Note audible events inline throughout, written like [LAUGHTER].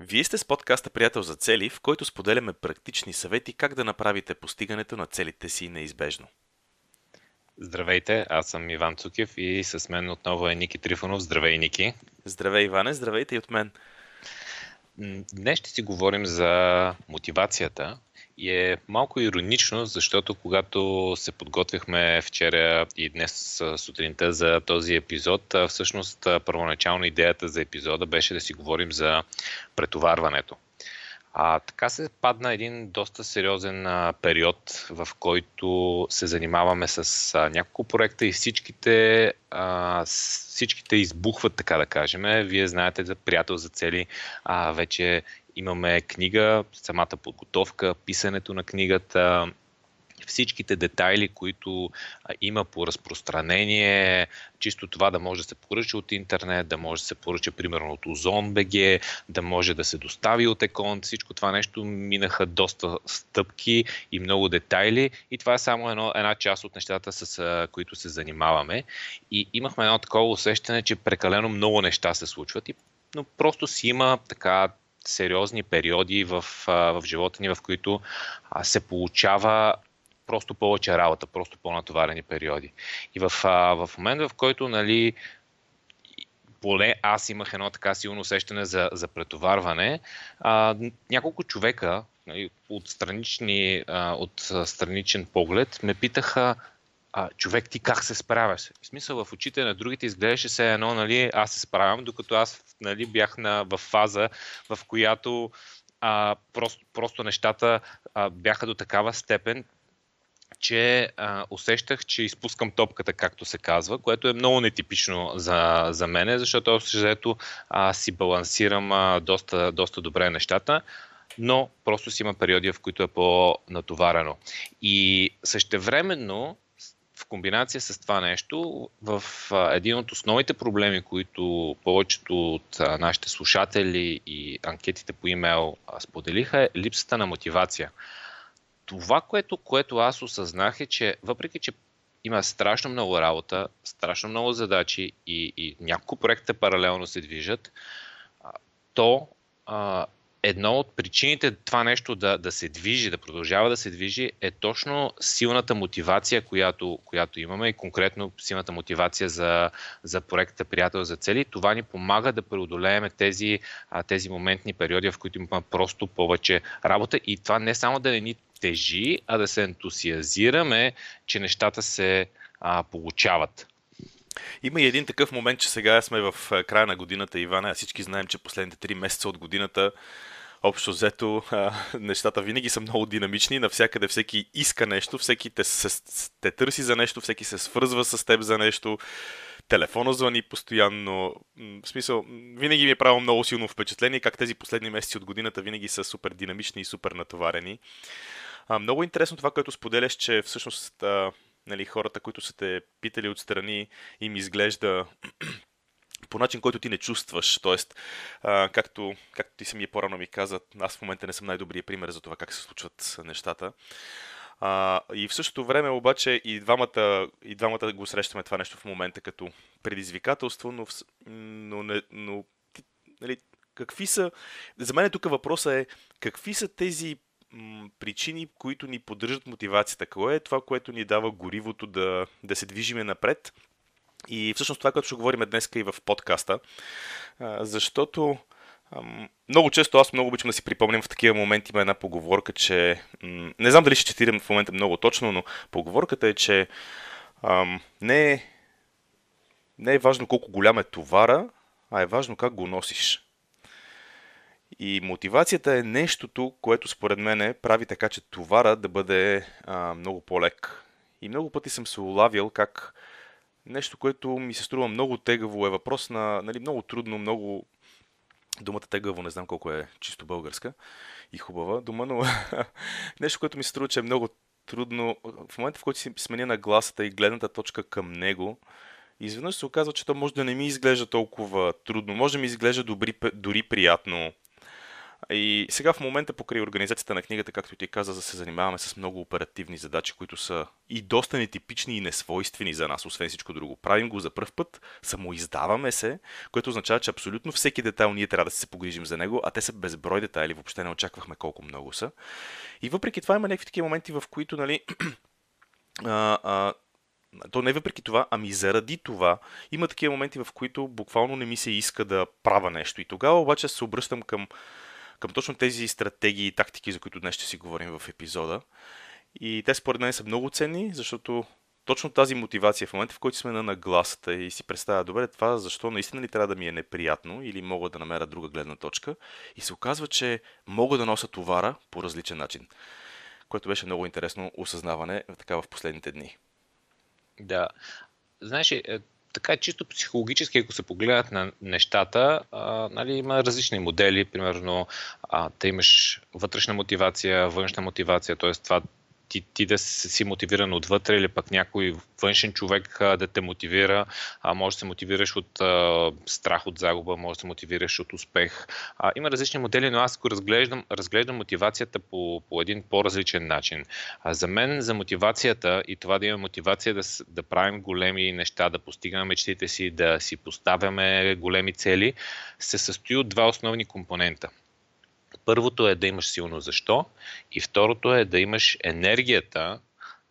Вие сте с подкаста Приятел за цели, в който споделяме практични съвети как да направите постигането на целите си неизбежно. Здравейте, аз съм Иван Цукев и с мен отново е Ники Трифонов. Здравей, Ники! Здравей, Иване! Здравейте и от мен! Днес ще си говорим за мотивацията и е малко иронично, защото когато се подготвихме вчера и днес сутринта за този епизод, всъщност първоначално идеята за епизода беше да си говорим за претоварването. А, така се падна един доста сериозен а, период, в който се занимаваме с а, няколко проекта и всичките, а, всичките избухват, така да кажем. Вие знаете за приятел за цели. А, вече имаме книга, самата подготовка, писането на книгата, всичките детайли, които има по разпространение, чисто това да може да се поръча от интернет, да може да се поръча примерно от БГ, да може да се достави от Екон, всичко това нещо минаха доста стъпки и много детайли и това е само едно, една част от нещата, с които се занимаваме. И имахме едно такова усещане, че прекалено много неща се случват и но просто си има така сериозни периоди в, в живота ни, в които се получава просто повече работа, просто по-натоварени периоди. И в, в момента, в който нали, поне аз имах едно така силно усещане за, за претоварване, а, няколко човека нали, от, странични, а, от страничен поглед ме питаха а, човек, ти как се справяш? В смисъл, в очите на другите изглеждаше се едно, нали, аз се справям, докато аз нали, бях на, в фаза, в която а, просто, просто нещата а, бяха до такава степен, че а, усещах, че изпускам топката, както се казва, което е много нетипично за, за мене, защото общо си балансирам а, доста, доста добре нещата но просто си има периоди, в които е по-натоварено. И същевременно комбинация с това нещо, в един от основните проблеми, които повечето от нашите слушатели и анкетите по имейл споделиха, е липсата на мотивация. Това, което, което аз осъзнах е, че въпреки, че има страшно много работа, страшно много задачи и, и няколко проекта паралелно се движат, то а, едно от причините това нещо да, да се движи, да продължава да се движи, е точно силната мотивация, която, която имаме и конкретно силната мотивация за, за проекта Приятел за цели. Това ни помага да преодолеем тези, тези моментни периоди, в които има просто повече работа и това не само да не ни тежи, а да се ентусиазираме, че нещата се а, получават. Има и един такъв момент, че сега сме в края на годината, Ивана, а всички знаем, че последните три месеца от годината общо взето нещата винаги са много динамични, навсякъде всеки иска нещо, всеки те, се, те търси за нещо, всеки се свързва с теб за нещо, телефона звъни постоянно. В смисъл, винаги ми е правило много силно впечатление как тези последни месеци от годината винаги са супер динамични и супер натоварени. А, много интересно това, което споделяш, че всъщност а, нали, хората, които са те питали отстрани, им изглежда по начин, който ти не чувстваш. Тоест, а, както, както ти самия по-рано ми каза, аз в момента не съм най-добрият пример за това как се случват нещата. А, и в същото време обаче и двамата, и двамата го срещаме това нещо в момента като предизвикателство, но, но, не, но нали, какви са... За мен тук въпросът е какви са тези причини, които ни поддържат мотивацията? Кое е това, което ни дава горивото да, да се движиме напред? И всъщност това, което ще говорим днес и в подкаста, защото много често аз много обичам да си припомням в такива моменти има една поговорка, че не знам дали ще четирам в момента много точно, но поговорката е, че не е, не е важно колко голям е товара, а е важно как го носиш. И мотивацията е нещото, което според мен прави така, че товара да бъде а, много по-лек. И много пъти съм се улавил как Нещо, което ми се струва много тегаво е въпрос на нали, много трудно, много... Думата тегаво не знам колко е чисто българска и хубава дума, но [LAUGHS] нещо, което ми се струва, че е много трудно. В момента, в който си сменя на гласата и гледната точка към него, изведнъж се оказва, че то може да не ми изглежда толкова трудно. Може да ми изглежда добри, дори приятно И сега в момента покрай организацията на книгата, както ти каза, да се занимаваме с много оперативни задачи, които са и доста нетипични и несвойствени за нас, освен всичко друго. Правим го за първ път, самоиздаваме се, което означава, че абсолютно всеки детайл ние трябва да се погрижим за него, а те са безброй детайли, въобще не очаквахме колко много са. И въпреки това има някакви такива моменти, в които, нали, [CLEARS THROAT] а, а, то не въпреки това, ами заради това има такива моменти, в които буквално не ми се иска да правя нещо. И тогава обаче се обръщам към, към точно тези стратегии и тактики, за които днес ще си говорим в епизода. И те според мен са много ценни, защото точно тази мотивация в момента, в който сме на нагласата и си представя, добре, това защо наистина ли трябва да ми е неприятно или мога да намеря друга гледна точка и се оказва, че мога да нося товара по различен начин, което беше много интересно осъзнаване така в последните дни. Да. Знаеш, е, така чисто психологически, ако се погледнат на нещата, а, нали, има различни модели. Примерно, а, да имаш вътрешна мотивация, външна мотивация, т.е. това ти, ти да си мотивиран отвътре или пък някой външен човек да те мотивира. А, може да се мотивираш от а, страх от загуба, може да се мотивираш от успех. А, има различни модели, но аз го разглеждам, разглеждам мотивацията по, по един по-различен начин. А, за мен, за мотивацията и това да имаме мотивация да, да правим големи неща, да постигаме мечтите си, да си поставяме големи цели, се състои от два основни компонента – Първото е да имаш силно защо и второто е да имаш енергията,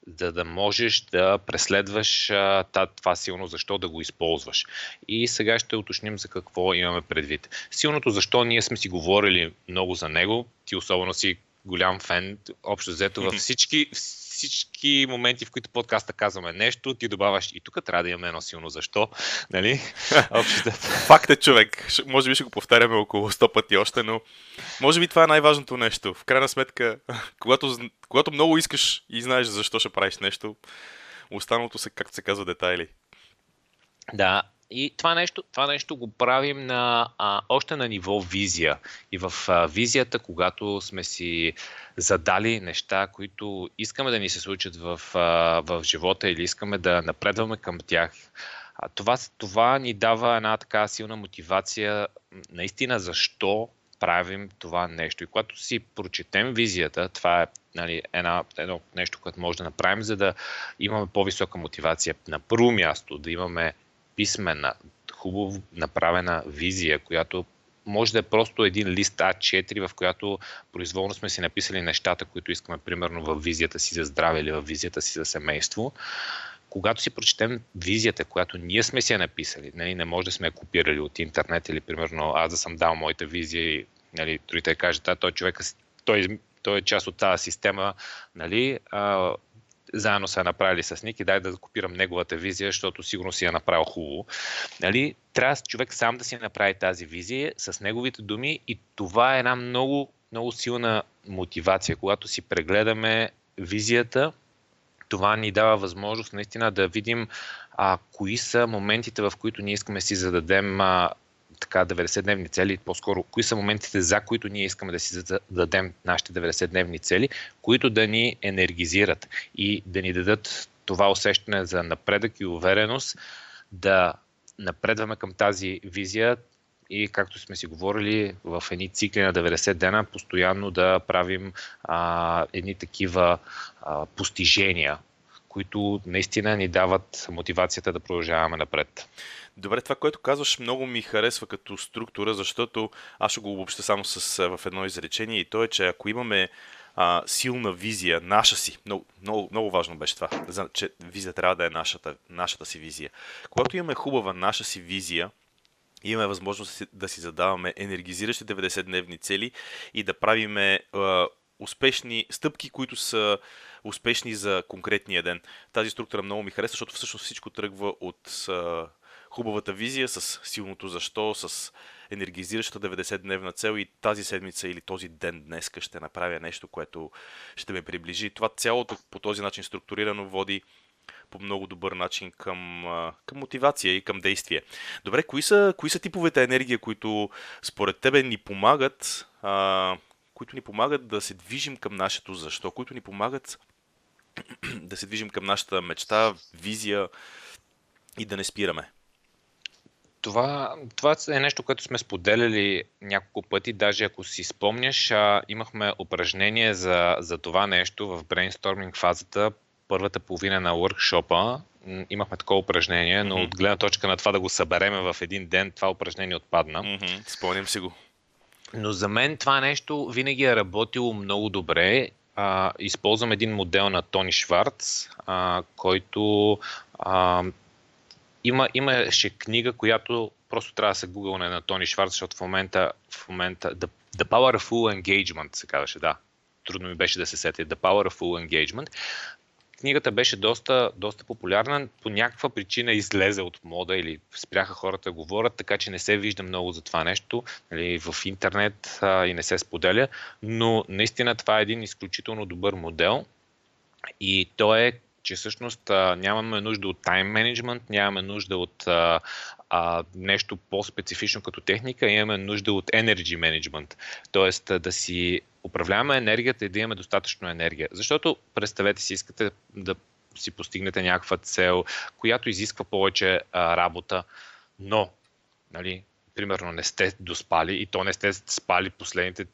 за да можеш да преследваш а, това силно защо да го използваш. И сега ще уточним за какво имаме предвид. Силното защо ние сме си говорили много за него, ти особено си голям фен, общо взето във [LAUGHS] всички, всички моменти, в които подкаста казваме нещо, ти добавяш и тук трябва да имаме едно силно защо. Нали? [LAUGHS] Факт е, човек. Може би ще го повтаряме около 100 пъти още, но може би това е най-важното нещо. В крайна сметка, [LAUGHS] когато, когато много искаш и знаеш защо ще правиш нещо, останалото се, както се казва, детайли. Да, и това нещо, това нещо го правим на, а, още на ниво визия. И в а, визията, когато сме си задали неща, които искаме да ни се случат в, а, в живота или искаме да напредваме към тях, а, това, това ни дава една така силна мотивация наистина защо правим това нещо. И когато си прочетем визията, това е нали, една, едно нещо, което може да направим, за да имаме по-висока мотивация. На първо място да имаме писмена, хубаво направена визия, която може да е просто един лист А4, в която произволно сме си написали нещата, които искаме, примерно в визията си за здраве или в визията си за семейство. Когато си прочетем визията, която ние сме си я написали, нали, не може да сме я копирали от интернет или примерно аз да съм дал моята визия и нали, другите кажат, а той човек, той, той е част от тази система, нали, а, заедно са я направили с Ник и дай да копирам неговата визия, защото сигурно си я направил хубаво. Нали? Трябва човек сам да си направи тази визия с неговите думи и това е една много, много силна мотивация. Когато си прегледаме визията, това ни дава възможност наистина да видим а, кои са моментите, в които ние искаме си зададем а, така 90-дневни цели, по-скоро кои са моментите, за които ние искаме да си дадем нашите 90-дневни цели, които да ни енергизират и да ни дадат това усещане за напредък и увереност, да напредваме към тази визия и, както сме си говорили, в едни цикли на 90 дена постоянно да правим а, едни такива а, постижения, които наистина ни дават мотивацията да продължаваме напред. Добре, това, което казваш, много ми харесва като структура, защото аз ще го обобща само с, в едно изречение и то е, че ако имаме а, силна визия, наша си, много, много, много важно беше това, че визия трябва да е нашата, нашата си визия. Когато имаме хубава наша си визия, имаме възможност да си задаваме енергизиращи 90-дневни цели и да правиме а, успешни стъпки, които са успешни за конкретния ден. Тази структура много ми харесва, защото всъщност всичко тръгва от а, хубавата визия, с силното защо, с енергизиращата 90-дневна цел и тази седмица или този ден днес ще направя нещо, което ще ме приближи. Това цялото по този начин структурирано води по много добър начин към, към мотивация и към действие. Добре, кои са, кои са типовете енергия, които според тебе ни помагат, а, които ни помагат да се движим към нашето защо, които ни помагат [CLEARS THROAT] да се движим към нашата мечта, визия и да не спираме? Това, това е нещо, което сме споделяли няколко пъти. Даже ако си спомняш, а, имахме упражнение за, за това нещо в брейнсторминг фазата. Първата половина на workshop имахме такова упражнение, но mm-hmm. от гледна точка на това да го събереме в един ден, това упражнение отпадна. Mm-hmm. Спомням си го. Но за мен това нещо винаги е работило много добре. А, използвам един модел на Тони Шварц, а, който а, има, имаше книга, която просто трябва да се гугълне на Тони Шварц, защото в момента, в момента The, The Power of Full Engagement се казваше, да. Трудно ми беше да се сети. The Power of Full Engagement. Книгата беше доста, доста популярна. По някаква причина излезе от мода или спряха хората да говорят, така че не се вижда много за това нещо нали, в интернет а, и не се споделя. Но наистина това е един изключително добър модел и то е че всъщност а, нямаме нужда от тайм менеджмент, нямаме нужда от а, а, нещо по-специфично като техника, имаме нужда от energy management, т.е. да си управляваме енергията и да имаме достатъчно енергия. Защото представете си, искате да си постигнете някаква цел, която изисква повече а, работа, но, нали, примерно не сте доспали и то не сте спали последните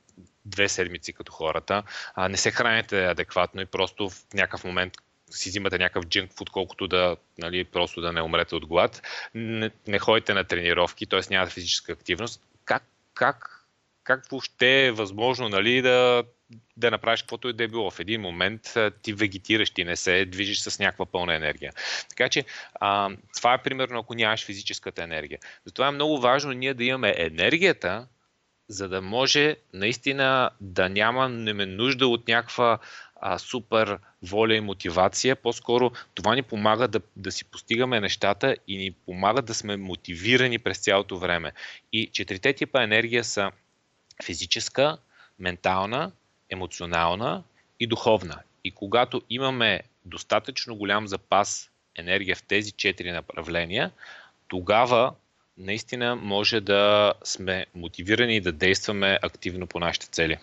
две седмици като хората, а, не се храните адекватно и просто в някакъв момент си взимате някакъв джинк фуд, колкото да, нали, просто да не умрете от глад. Не, не ходите на тренировки, т.е. няма физическа активност. Как, как, как въобще е възможно нали, да, да направиш каквото и да е било. В един момент ти вегетираш, ти не се движиш с някаква пълна енергия. Така че а, това е примерно ако нямаш физическата енергия. Затова е много важно ние да имаме енергията, за да може наистина да нямаме нужда от някаква а, супер воля и мотивация. По-скоро това ни помага да, да си постигаме нещата и ни помага да сме мотивирани през цялото време. И четирите типа енергия са физическа, ментална, емоционална и духовна. И когато имаме достатъчно голям запас енергия в тези четири направления, тогава наистина може да сме мотивирани и да действаме активно по нашите цели.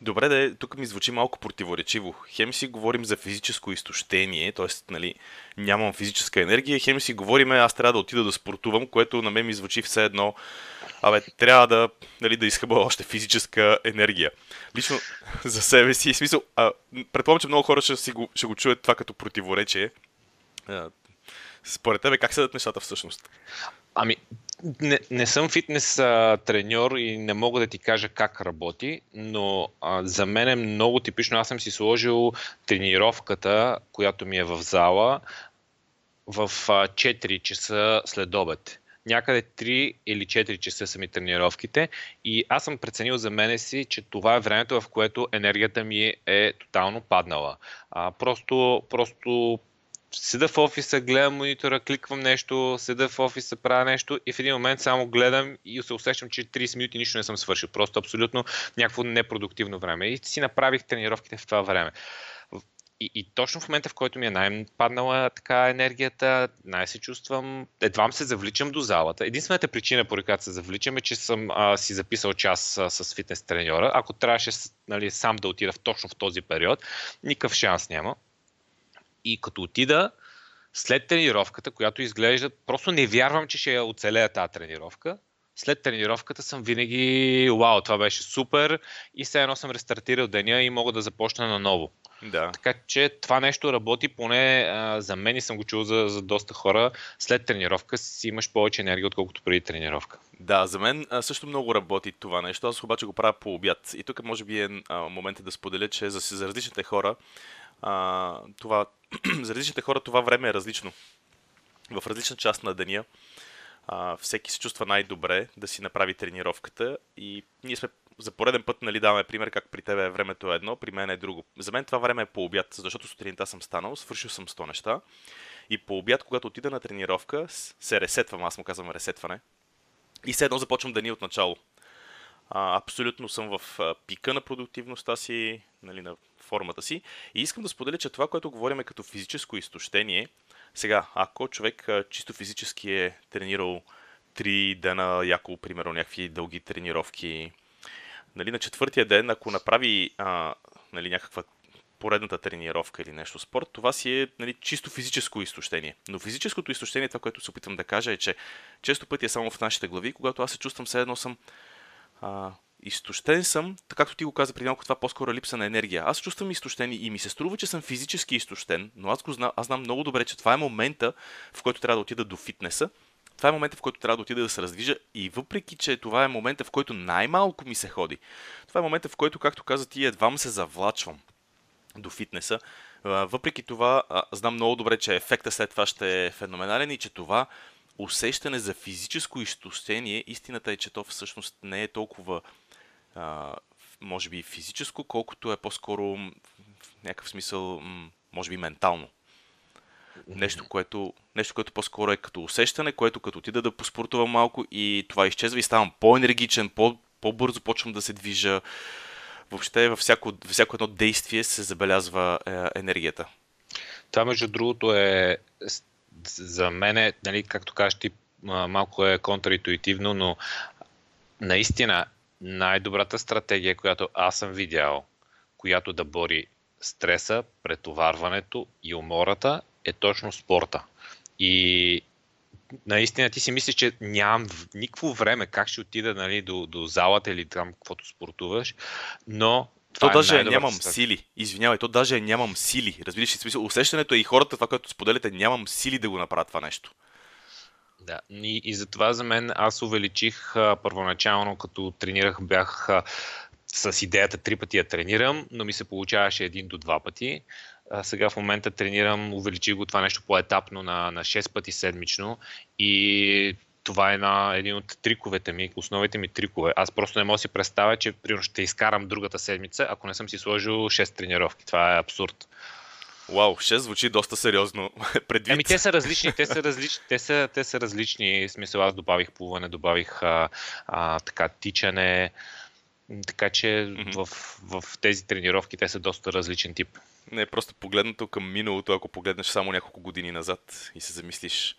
Добре, да тук ми звучи малко противоречиво. Хем си говорим за физическо изтощение, т.е. Нали, нямам физическа енергия, хем си говорим, аз трябва да отида да спортувам, което на мен ми звучи все едно, абе, трябва да, нали, да изхъба още физическа енергия. Лично [LAUGHS] за себе си, смисъл, а, предполагам, че много хора ще, си го, ще го чуят това като противоречие. Според тебе как седат нещата всъщност? Ами, не, не съм фитнес а, треньор и не мога да ти кажа как работи, но а, за мен е много типично. Аз съм си сложил тренировката, която ми е в зала, в а, 4 часа след обед. Някъде 3 или 4 часа са ми тренировките и аз съм преценил за мене си, че това е времето, в което енергията ми е тотално паднала. А, просто, просто седа в офиса, гледам монитора, кликвам нещо, седа в офиса, правя нещо и в един момент само гледам и се усещам, че 30 минути нищо не съм свършил. Просто абсолютно някакво непродуктивно време. И си направих тренировките в това време. И, и точно в момента, в който ми е най-паднала така енергията, най-се чувствам, едва се завличам до залата. Единствената причина, по която се завличам е, че съм а, си записал час а, с фитнес треньора. Ако трябваше нали, сам да отида в, точно в този период, никакъв шанс няма. И като отида, след тренировката, която изглежда, просто не вярвам, че ще я оцелея тази тренировка. След тренировката съм винаги, вау, това беше супер и все едно съм рестартирал деня и мога да започна наново. Да. Така че това нещо работи, поне а, за мен и съм го чул за, за доста хора. След тренировка си имаш повече енергия, отколкото преди тренировка. Да, за мен а, също много работи това нещо. Аз обаче го правя по обяд. И тук може би е а, момента да споделя, че за, за различните хора а, това, [CLEARS THROAT] за различните хора това време е различно. В различна част на деня а, всеки се чувства най-добре да си направи тренировката и ние сме за пореден път нали, даваме пример как при тебе времето е едно, при мен е друго. За мен това време е по обяд, защото сутринта съм станал, свършил съм 100 неща и по обяд, когато отида на тренировка, се ресетвам, аз му казвам ресетване, и все едно започвам да ни от начало. А, абсолютно съм в пика на продуктивността си, нали, на формата си. И искам да споделя, че това, което говорим е като физическо изтощение, сега, ако човек чисто физически е тренирал три дена, яко, примерно, някакви дълги тренировки, нали, на четвъртия ден, ако направи а, нали, някаква поредната тренировка или нещо спорт, това си е нали, чисто физическо изтощение. Но физическото изтощение, това, което се опитвам да кажа, е, че често пъти е само в нашите глави, когато аз се чувствам все едно съм а, изтощен съм, така както ти го каза преди малко, това по-скоро е липса на енергия. Аз чувствам изтощен и ми се струва, че съм физически изтощен, но аз, го знам, аз знам много добре, че това е момента, в който трябва да отида до фитнеса. Това е момента, в който трябва да отида да се раздвижа и въпреки, че това е момента, в който най-малко ми се ходи, това е момента, в който, както каза ти, едва се завлачвам до фитнеса. Въпреки това, знам много добре, че ефекта след това ще е феноменален и че това усещане за физическо изтощение, истината е, че то всъщност не е толкова може би физическо, колкото е по-скоро в някакъв смисъл, може би ментално. Нещо, което, нещо, което по-скоро е като усещане, което като отида да поспортувам малко и това изчезва и ставам по-енергичен, по- по-бързо почвам да се движа. Въобще във всяко, във всяко едно действие се забелязва е, енергията. Това, между другото, е за мен, нали, както кажеш ти, малко е контраинтуитивно, но наистина най-добрата стратегия, която аз съм видял, която да бори стреса, претоварването и умората, е точно спорта. И наистина ти си мислиш, че нямам никакво време как ще отида нали, до, до залата или там каквото спортуваш, но то е даже нямам стък. сили. Извинявай, то даже нямам сили. Разбираш ли, усещането е и хората, това, което споделяте, нямам сили да го направя това нещо. Да, и, и затова за мен аз увеличих а, първоначално, като тренирах, бях а, с идеята три пъти я тренирам, но ми се получаваше един до два пъти. А, сега в момента тренирам, увеличих го това нещо по-етапно на, на 6 пъти седмично и това е на един от триковете ми, основите ми трикове. Аз просто не мога да си представя, че примерно ще изкарам другата седмица, ако не съм си сложил 6 тренировки. Това е абсурд. Вау, 6 звучи доста сериозно [LAUGHS] предвид. Ами те са различни, те са различни, те са, те са различни. В смисъл аз добавих плуване, добавих а, а, така тичане, така че mm-hmm. в, в тези тренировки те са доста различен тип. Не, просто погледнато към миналото, ако погледнеш само няколко години назад и се замислиш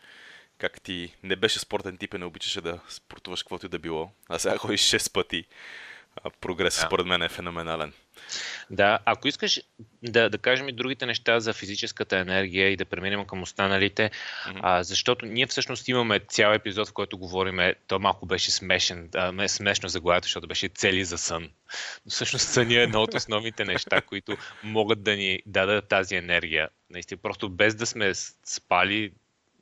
как ти не беше спортен тип и не обичаше да спортуваш каквото и да било, а сега ходиш 6 пъти. Прогресът да. според мен е феноменален. Да, ако искаш да, да кажем и другите неща за физическата енергия и да преминем към останалите, mm-hmm. а, защото ние всъщност имаме цял епизод, в който говорим, то малко беше смешен, а, смешно заглавието, защото беше цели за сън. Но всъщност съня е едно от основните неща, които могат да ни дадат тази енергия. Наистина, просто без да сме спали,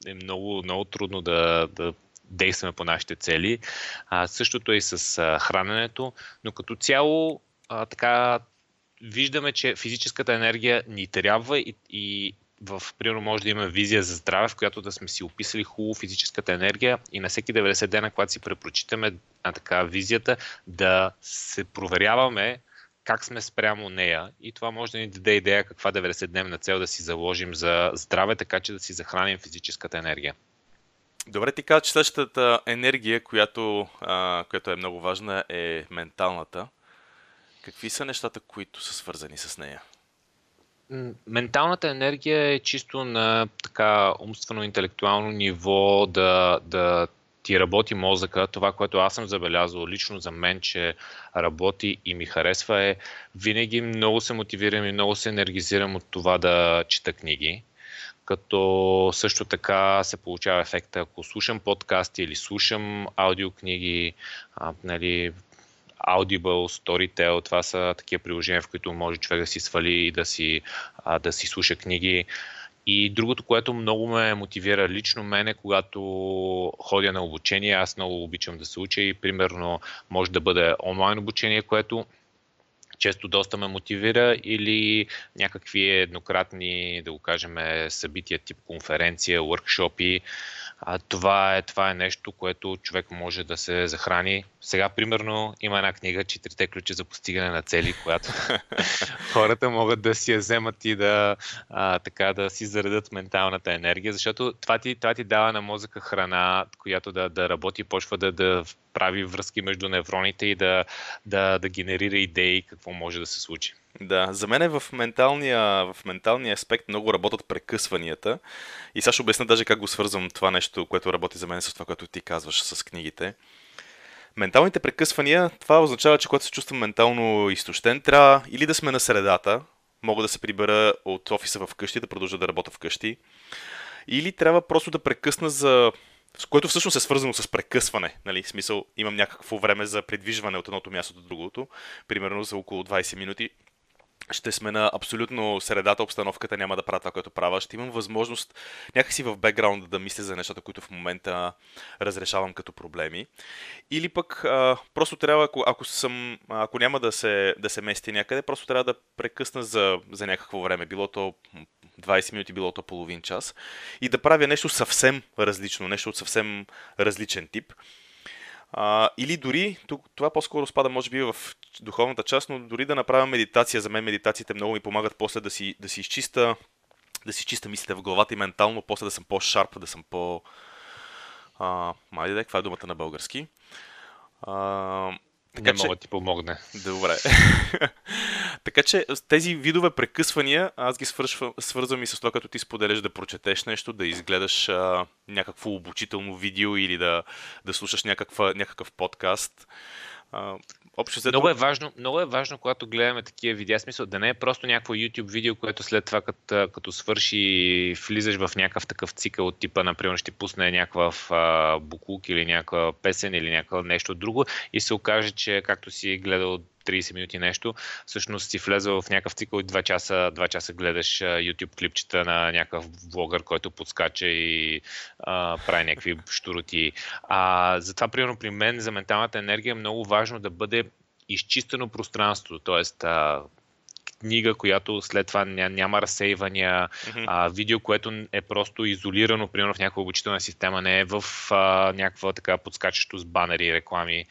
е много, много трудно да, да действаме по нашите цели. А, същото е и с а, храненето, но като цяло а, така виждаме, че физическата енергия ни трябва и, и в, примерно, може да имаме визия за здраве, в която да сме си описали хубаво физическата енергия и на всеки 90 дена, когато си препрочитаме а, така визията, да се проверяваме как сме спрямо нея и това може да ни даде идея каква 90-дневна цел да си заложим за здраве, така че да си захраним физическата енергия. Добре, ти каза, че следващата енергия, която, а, която е много важна, е менталната. Какви са нещата, които са свързани с нея? Менталната енергия е чисто на така умствено-интелектуално ниво да, да ти работи мозъка. Това, което аз съм забелязал лично за мен, че работи и ми харесва е винаги много се мотивирам и много се енергизирам от това да чета книги като също така се получава ефекта, ако слушам подкасти или слушам аудиокниги, а, нали, Audible, Storytel, това са такива приложения, в които може човек да си свали и да си, а, да си слуша книги. И другото, което много ме мотивира лично мене, когато ходя на обучение, аз много обичам да се уча и примерно може да бъде онлайн обучение, което често доста ме мотивира или някакви еднократни, да го кажем, събития тип конференция, workshopи, а, това, е, това е нещо, което човек може да се захрани. Сега, примерно, има една книга, Четирите ключи за постигане на цели, която [LAUGHS] хората могат да си я вземат и да, а, така, да си заредат менталната енергия, защото това ти, това ти дава на мозъка храна, която да, да работи, почва да, да прави връзки между невроните и да, да, да генерира идеи какво може да се случи. Да, за мен е в менталния, в менталния аспект много работят прекъсванията. И сега ще обясня даже как го свързвам това нещо, което работи за мен с това, което ти казваш с книгите. Менталните прекъсвания, това означава, че когато се чувствам ментално изтощен, трябва или да сме на средата, мога да се прибера от офиса в къщи, да продължа да работя вкъщи. Или трябва просто да прекъсна за което всъщност е свързано с прекъсване. Нали? В смисъл, имам някакво време за придвижване от едното място до другото, примерно за около 20 минути ще сме на абсолютно средата, обстановката няма да правя това, което правя. Ще имам възможност някакси в бекграунда да мисля за нещата, които в момента разрешавам като проблеми. Или пък а, просто трябва, ако, ако, съм, ако няма да се, да се мести някъде, просто трябва да прекъсна за, за някакво време. Било то 20 минути, било то половин час. И да правя нещо съвсем различно, нещо от съвсем различен тип. А, или дори, тук, това по-скоро спада може би в духовната част, но дори да направя медитация, за мен медитациите много ми помагат после да си, да си изчиста да си изчиста мислите в главата и ментално, после да съм по-шарп, да съм по... А, майде, каква е думата на български? А, така, не мога да ти помогне. Добре. [LAUGHS] така че тези видове прекъсвания, аз ги свършвам, свързвам и с това, като ти споделяш да прочетеш нещо, да изгледаш а, някакво обучително видео или да, да слушаш някаква, някакъв подкаст. А, общо взето... много, е важно, много е важно, когато гледаме такива видеа, смисъл да не е просто някакво YouTube видео, което след това като, като свърши, влизаш в някакъв такъв цикъл от типа, например, ще пусне някакъв а, буклук или някаква песен или някакво нещо друго и се окаже, че както си гледал 30 минути нещо, всъщност си влезъл в някакъв цикъл и 2 часа, 2 часа гледаш YouTube клипчета на някакъв влогър, който подскача и а, прави някакви штуроти. А, затова, примерно, при мен за менталната енергия е много важно да бъде изчистено пространството, т.е книга, която след това няма разсейвания, mm-hmm. а, видео, което е просто изолирано, примерно в някаква обучителна система, не е в а, някаква така подскачащо с банери, реклами,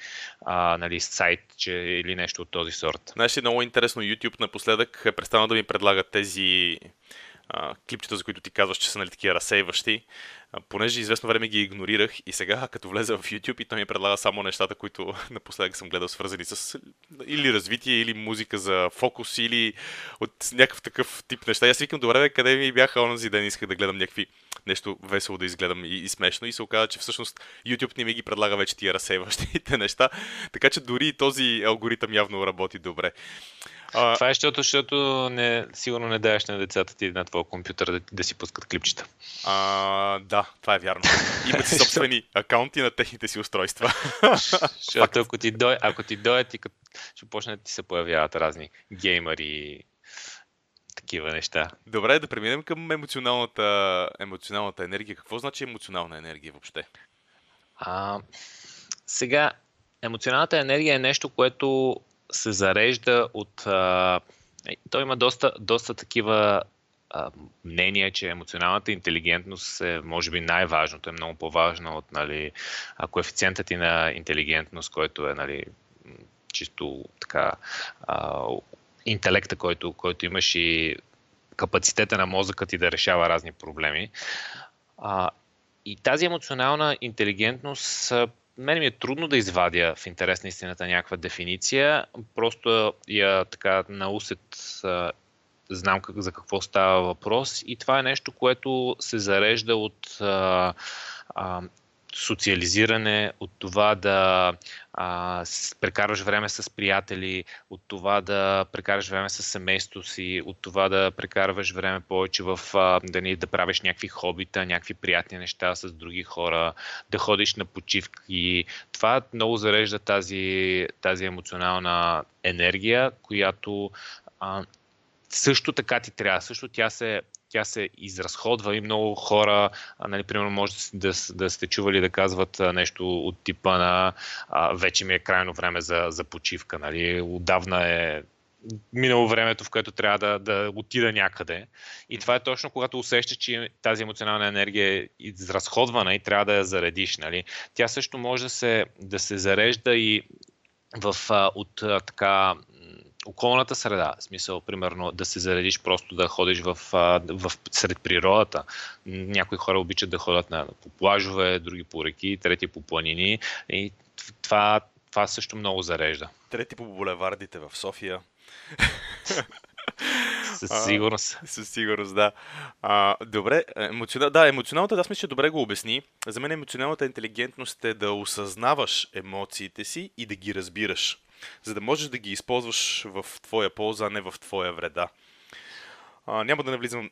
а, нали, сайт че, или нещо от този сорт. Знаеш, много интересно YouTube напоследък е престанал да ми предлагат тези клипчета, за които ти казваш, че са нали, такива разсейващи, понеже известно време ги игнорирах и сега, като влеза в YouTube и той ми предлага само нещата, които [LAUGHS] напоследък съм гледал свързани с или развитие, или музика за фокус, или от някакъв такъв тип неща. И аз викам, добре, къде ми бяха онзи ден, исках да гледам някакви нещо весело да изгледам и, и смешно и се оказа, че всъщност YouTube не ми ги предлага вече тия разсейващите [LAUGHS] неща, така че дори този алгоритъм явно работи добре. А... Това е защото, защото не, сигурно не даваш на децата ти на твоя компютър да, да си пускат клипчета. А, да, това е вярно. Имат си [LAUGHS] собствени акаунти на техните си устройства. [LAUGHS] защото ако ти, дой, ако ти дойдат и ще почнат да ти се появяват разни геймъри такива неща. Добре, да преминем към емоционалната, емоционалната енергия. Какво значи емоционална енергия въобще? А, сега, емоционалната енергия е нещо, което се зарежда от... А, е, той има доста, доста такива а, мнения, че емоционалната интелигентност е, може би, най-важното, е много по-важно от нали, коефициентът ти на интелигентност, който е нали, чисто така а, интелекта, който, който имаш и капацитета на мозъка ти да решава разни проблеми. А, и тази емоционална интелигентност мен ми е трудно да извадя в интерес на истината някаква дефиниция. Просто я така на усет знам как, за какво става въпрос и това е нещо, което се зарежда от а, а, социализиране, от това да а, прекарваш време с приятели, от това да прекараш време с семейството си, от това да прекарваш време повече в а, да, ни, да правиш някакви хобита, някакви приятни неща с други хора, да ходиш на почивки. Това много зарежда тази, тази емоционална енергия, която а, също така ти трябва. Също тя се тя се изразходва и много хора, нали, примерно, може да, да сте чували да казват нещо от типа на а, вече ми е крайно време за, за почивка. Нали. Отдавна е минало времето, в което трябва да, да отида някъде. И това е точно когато усещаш, че тази емоционална енергия е изразходвана и трябва да я заредиш. Нали. Тя също може да се, да се зарежда и в, от така околната среда. В смисъл, примерно, да се заредиш просто да ходиш в, в, сред природата. Някои хора обичат да ходят на, по плажове, други по реки, трети по планини. И това, това също много зарежда. Трети по булевардите в София. Със сигурност. А, със сигурност, да. А, добре, емоционал... да, емоционалната, да, аз мисля, че добре го обясни. За мен емоционалната интелигентност е да осъзнаваш емоциите си и да ги разбираш за да можеш да ги използваш в твоя полза, а не в твоя вреда. А, няма да навлизам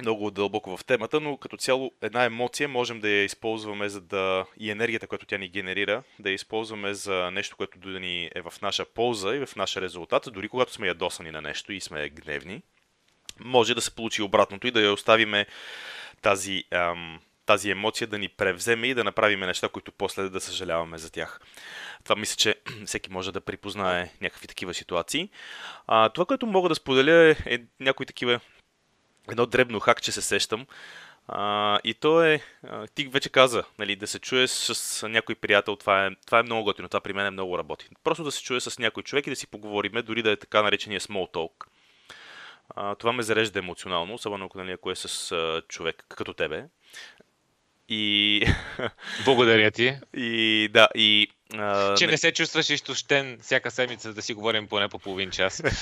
много дълбоко в темата, но като цяло една емоция можем да я използваме за да и енергията, която тя ни генерира, да я използваме за нещо, което да ни е в наша полза и в наш резултат, дори когато сме ядосани на нещо и сме гневни, може да се получи обратното и да я оставиме тази, ам, тази емоция да ни превземе и да направиме неща, които после да съжаляваме за тях. Това мисля, че [CLEARS THROAT] всеки може да припознае някакви такива ситуации. А, това, което мога да споделя е, някои такива едно дребно хак, че се сещам. А, и то е, а, ти вече каза, нали, да се чуеш с някой приятел, това е, това е много готино, това при мен е много работи. Просто да се чуе с някой човек и да си поговориме, дори да е така наречения small talk. А, това ме зарежда емоционално, особено ако, нали, ако е с а, човек като тебе. И... [LAUGHS] Благодаря ти. И да, и... А, че не, се чувстваш изтощен всяка седмица да си говорим поне по половин час. [LAUGHS]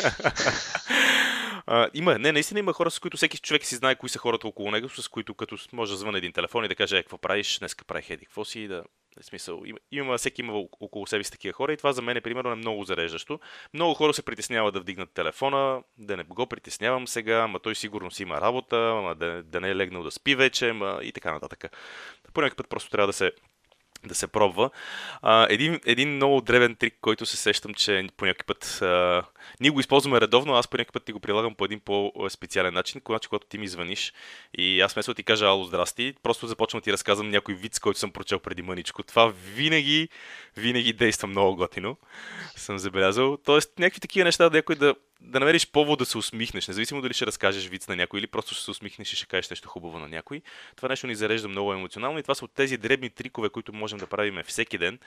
А, има, не, наистина има хора, с които всеки човек си знае кои са хората около него, с които като може да звъне един телефон и да каже, е, какво правиш, днес правих еди, какво си, да, в смисъл, има, има, всеки има около себе си такива хора и това за мен е примерно е много зареждащо. Много хора се притесняват да вдигнат телефона, да не го притеснявам сега, ма той сигурно си има работа, ма да, да не е легнал да спи вече, ма и така нататък. По някакъв път просто трябва да се да се пробва. А, един, един много древен трик, който се сещам, че по някакъв път а, ние го използваме редовно, аз по някакъв път ти го прилагам по един по-специален начин, когато, когато ти ми звъниш и аз вместо да ти кажа ало, здрасти, просто започвам да ти разказвам някой вид, който съм прочел преди мъничко. Това винаги, винаги действа много готино, съм забелязал. Тоест, някакви такива неща, да да, да намериш повод да се усмихнеш, независимо дали ще разкажеш виц на някой или просто ще се усмихнеш и ще кажеш нещо хубаво на някой. Това нещо ни зарежда много емоционално и това са от тези дребни трикове, които можем да правим всеки ден.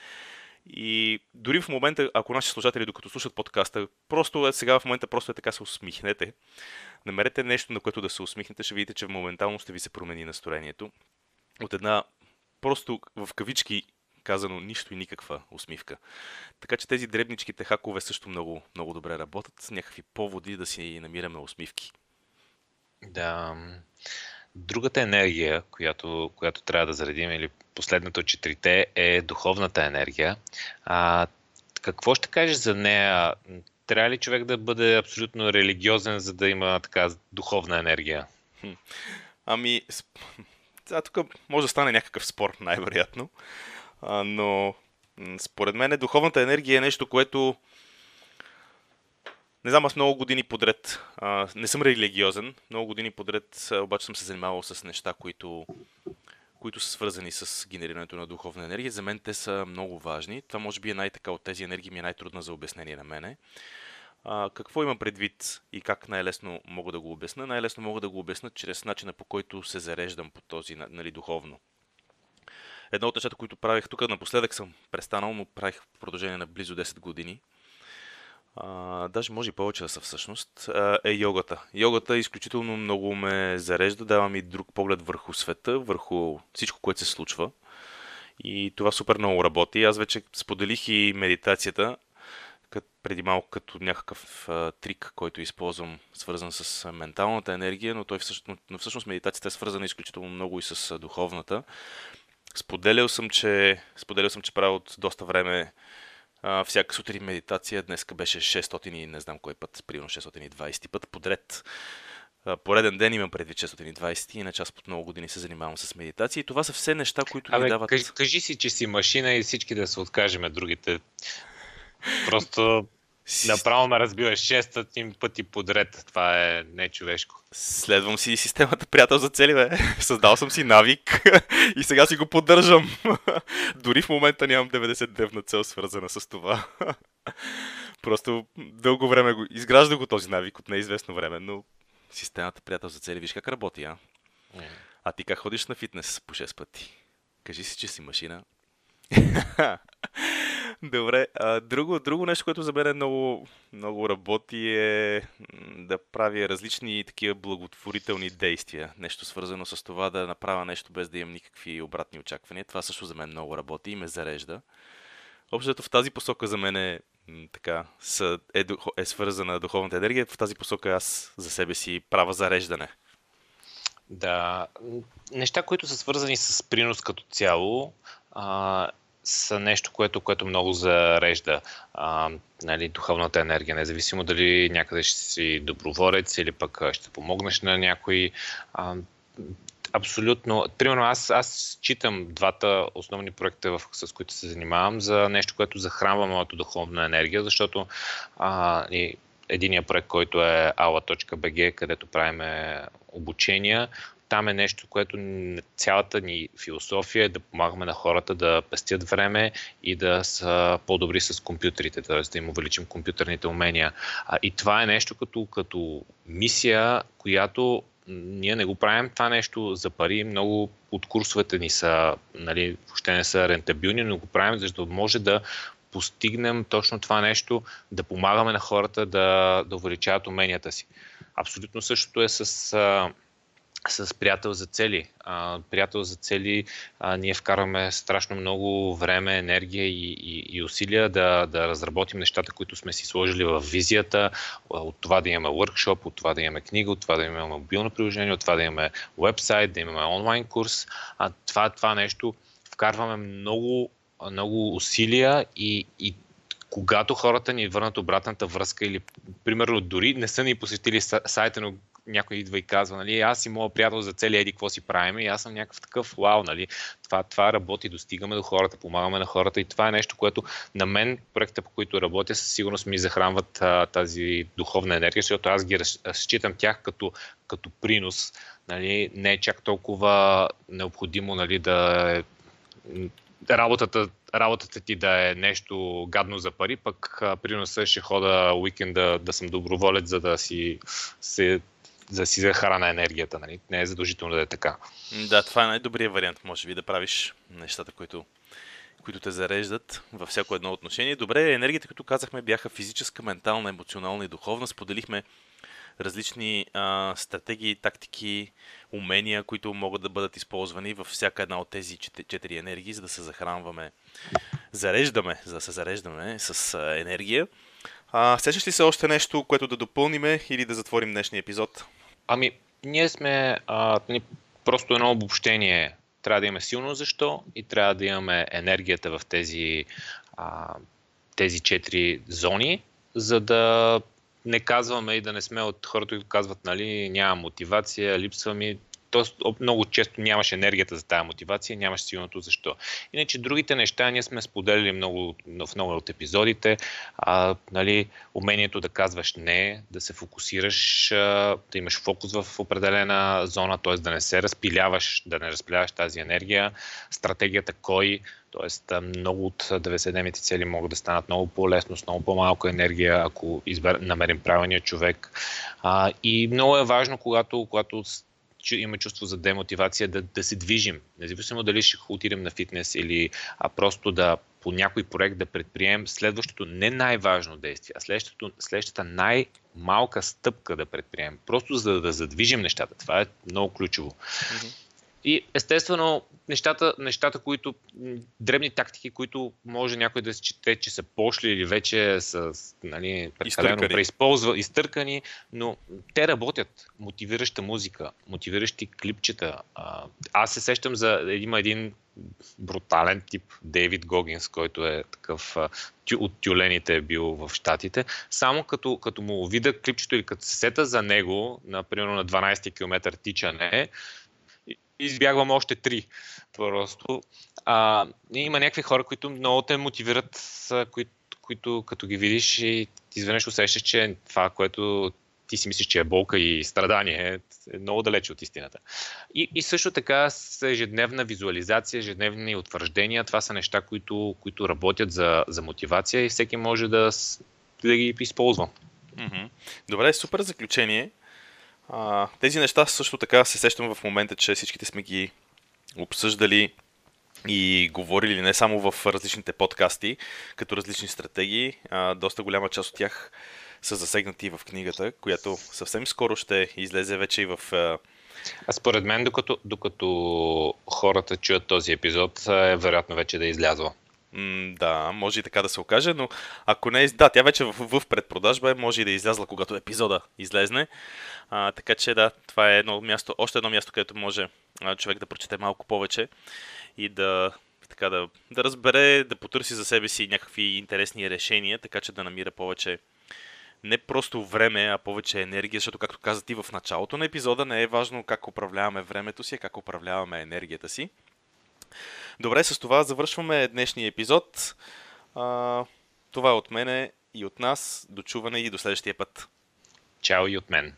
И дори в момента, ако наши слушатели, докато слушат подкаста, просто е, сега в момента просто е така се усмихнете. Намерете нещо, на което да се усмихнете, ще видите, че моментално ще ви се промени настроението. От една просто в кавички казано нищо и никаква усмивка. Така че тези дребничките хакове също много, много добре работят. С някакви поводи да си намираме усмивки. Да. Другата енергия, която, която трябва да заредим, или последната от четирите, е духовната енергия. А, какво ще кажеш за нея? Трябва ли човек да бъде абсолютно религиозен, за да има така духовна енергия? Ами, сега [LAUGHS] тук може да стане някакъв спор, най-вероятно. Но според мен духовната енергия е нещо, което не знам, аз много години подред, а, не съм религиозен, много години подред обаче съм се занимавал с неща, които, които са свързани с генерирането на духовна енергия. За мен те са много важни. Това може би е най-така от тези енергии ми е най-трудна за обяснение на мене. А, какво имам предвид и как най-лесно мога да го обясна? Най-лесно мога да го обясна чрез начина по който се зареждам по този, нали, духовно. Едно от нещата, които правих тук, напоследък съм престанал, но правих в продължение на близо 10 години. А, даже може и повече да са всъщност, е йогата. Йогата изключително много ме зарежда, дава ми друг поглед върху света, върху всичко, което се случва. И това супер много работи. Аз вече споделих и медитацията, преди малко като някакъв а, трик, който използвам, свързан с менталната енергия, но той всъщност, но всъщност медитацията е свързана изключително много и с духовната. Споделял съм, че, споделял съм, че правя от доста време а, всяка сутрин медитация. Днеска беше 600 и не знам кой път, примерно 620 път подред. А, пореден ден имам предвид 620, иначе аз под много години се занимавам с медитация и това са все неща, които Абе, ми дават... Кажи, кажи си, че си машина и всички да се откажеме другите. Просто Направо ме разбива 600 пъти подред. Това е нечовешко. Следвам си системата приятел за цели, бе. Създал съм си навик и сега си го поддържам. Дори в момента нямам 90-дневна цел, свързана с това. Просто дълго време го... Изгражда го този навик от неизвестно време, но системата приятел за цели, виж как работи, а? А ти как ходиш на фитнес по 6 пъти? Кажи си, че си машина. Добре, а, друго, друго нещо, което за мен е много, много работи е да правя различни такива благотворителни действия. Нещо свързано с това да направя нещо без да имам никакви обратни очаквания. Това също за мен много работи и ме зарежда. Общото в тази посока за мен е така, е, е свързана духовната енергия. В тази посока аз за себе си правя зареждане. Да, неща, които са свързани с принос като цяло, а, са нещо, което, което много зарежда а, нали, духовната енергия, независимо дали някъде ще си доброволец или пък ще помогнеш на някой. А, абсолютно. Примерно аз, аз читам двата основни проекта, в, с които се занимавам, за нещо, което захранва моята духовна енергия, защото а, и единия проект, който е ala.bg, където правим обучения, там е нещо, което цялата ни философия е да помагаме на хората да пестят време и да са по-добри с компютрите, т.е. да им увеличим компютърните умения. И това е нещо като, като мисия, която ние не го правим това нещо за пари. Много от курсовете ни са, нали, въобще не са рентабилни, но го правим, защото може да постигнем точно това нещо, да помагаме на хората да, да увеличават уменията си. Абсолютно същото е с с приятел за цели. А, приятел за цели, а, ние вкарваме страшно много време, енергия и, и, и усилия да, да разработим нещата, които сме си сложили в визията, от това да имаме workshop, от това да имаме книга, от това да имаме мобилно приложение, от това да имаме вебсайт, да имаме онлайн курс. А, това, това нещо вкарваме много, много усилия и, и когато хората ни върнат обратната връзка или примерно дори не са ни посетили сайта, но някой идва и казва, нали, аз и моят приятел за цели еди, какво си правим и аз съм някакъв такъв, вау, нали, това, това работи, достигаме до хората, помагаме на хората и това е нещо, което на мен, проекта по които работя, със сигурност ми захранват а, тази духовна енергия, защото аз ги считам тях като, като принос, нали, не е чак толкова необходимо нали, да е работата, работата ти да е нещо гадно за пари, пък приноса ще хода уикенда да съм доброволец, за да си се за да си захрана енергията. Нали? Не е задължително да е така. Да, това е най-добрият вариант, може би, да правиш нещата, които, които те зареждат във всяко едно отношение. Добре, енергията, като казахме, бяха физическа, ментална, емоционална и духовна. Споделихме различни а, стратегии, тактики, умения, които могат да бъдат използвани във всяка една от тези четири енергии, за да се захранваме, зареждаме, за да се зареждаме с а, енергия. А, сещаш ли се още нещо, което да допълниме или да затворим днешния епизод? Ами, ние сме а, просто едно обобщение. Трябва да имаме силно защо и трябва да имаме енергията в тези, а, тези четири зони, за да не казваме и да не сме от хората, които казват, нали, няма мотивация, липсва ми то много често нямаш енергията за тази мотивация, нямаш силното защо. Иначе другите неща ние сме споделили много, в много от епизодите. А, нали, умението да казваш не, да се фокусираш, а, да имаш фокус в определена зона, т.е. да не се разпиляваш, да не разпиляваш тази енергия. Стратегията кой, т.е. много от 90-дневните цели могат да станат много по-лесно, с много по-малка енергия, ако избер, намерим правилния човек. А, и много е важно, когато, когато има чувство за демотивация да, да се движим. Независимо дали ще отидем на фитнес или а просто да по някой проект да предприемем следващото не най-важно действие, а следващото, следващата най-малка стъпка да предприемем. Просто за да, да задвижим нещата. Това е много ключово. Mm-hmm. И естествено, нещата, нещата, които, дребни тактики, които може някой да се чете, че са пошли или вече са нали, прекалено преизползва, изтъркани, но те работят. Мотивираща музика, мотивиращи клипчета. Аз се сещам за, има един брутален тип Дейвид Гогинс, който е такъв от тюлените е бил в Штатите. Само като, като му видя клипчето или като се сета за него, например на 12 км тичане, избягвам още три. Просто. А, има някакви хора, които много те мотивират, които, които като ги видиш и изведнъж усещаш, че това, което ти си мислиш, че е болка и страдание, е много далече от истината. И, и също така с ежедневна визуализация, ежедневни утвърждения, това са неща, които, които работят за, за мотивация и всеки може да, да ги използва. Добре, супер заключение. А, тези неща също така се сещам в момента, че всичките сме ги обсъждали и говорили не само в различните подкасти, като различни стратегии. А, доста голяма част от тях са засегнати в книгата, която съвсем скоро ще излезе вече и в. А според мен, докато, докато хората чуят този епизод, е вероятно вече да е излязла. М, да, може и така да се окаже, но ако не е... Да, тя вече в, в предпродажба е, може и да е излязла, когато епизода излезне. А, така че да, това е едно място, още едно място, където може а, човек да прочете малко повече и да така да, да разбере, да потърси за себе си някакви интересни решения, така че да намира повече не просто време, а повече енергия, защото, както каза ти в началото на епизода, не е важно как управляваме времето си, а как управляваме енергията си. Добре, с това завършваме днешния епизод. А, това е от мене и от нас. До чуване и до следващия път. Чао и от мен.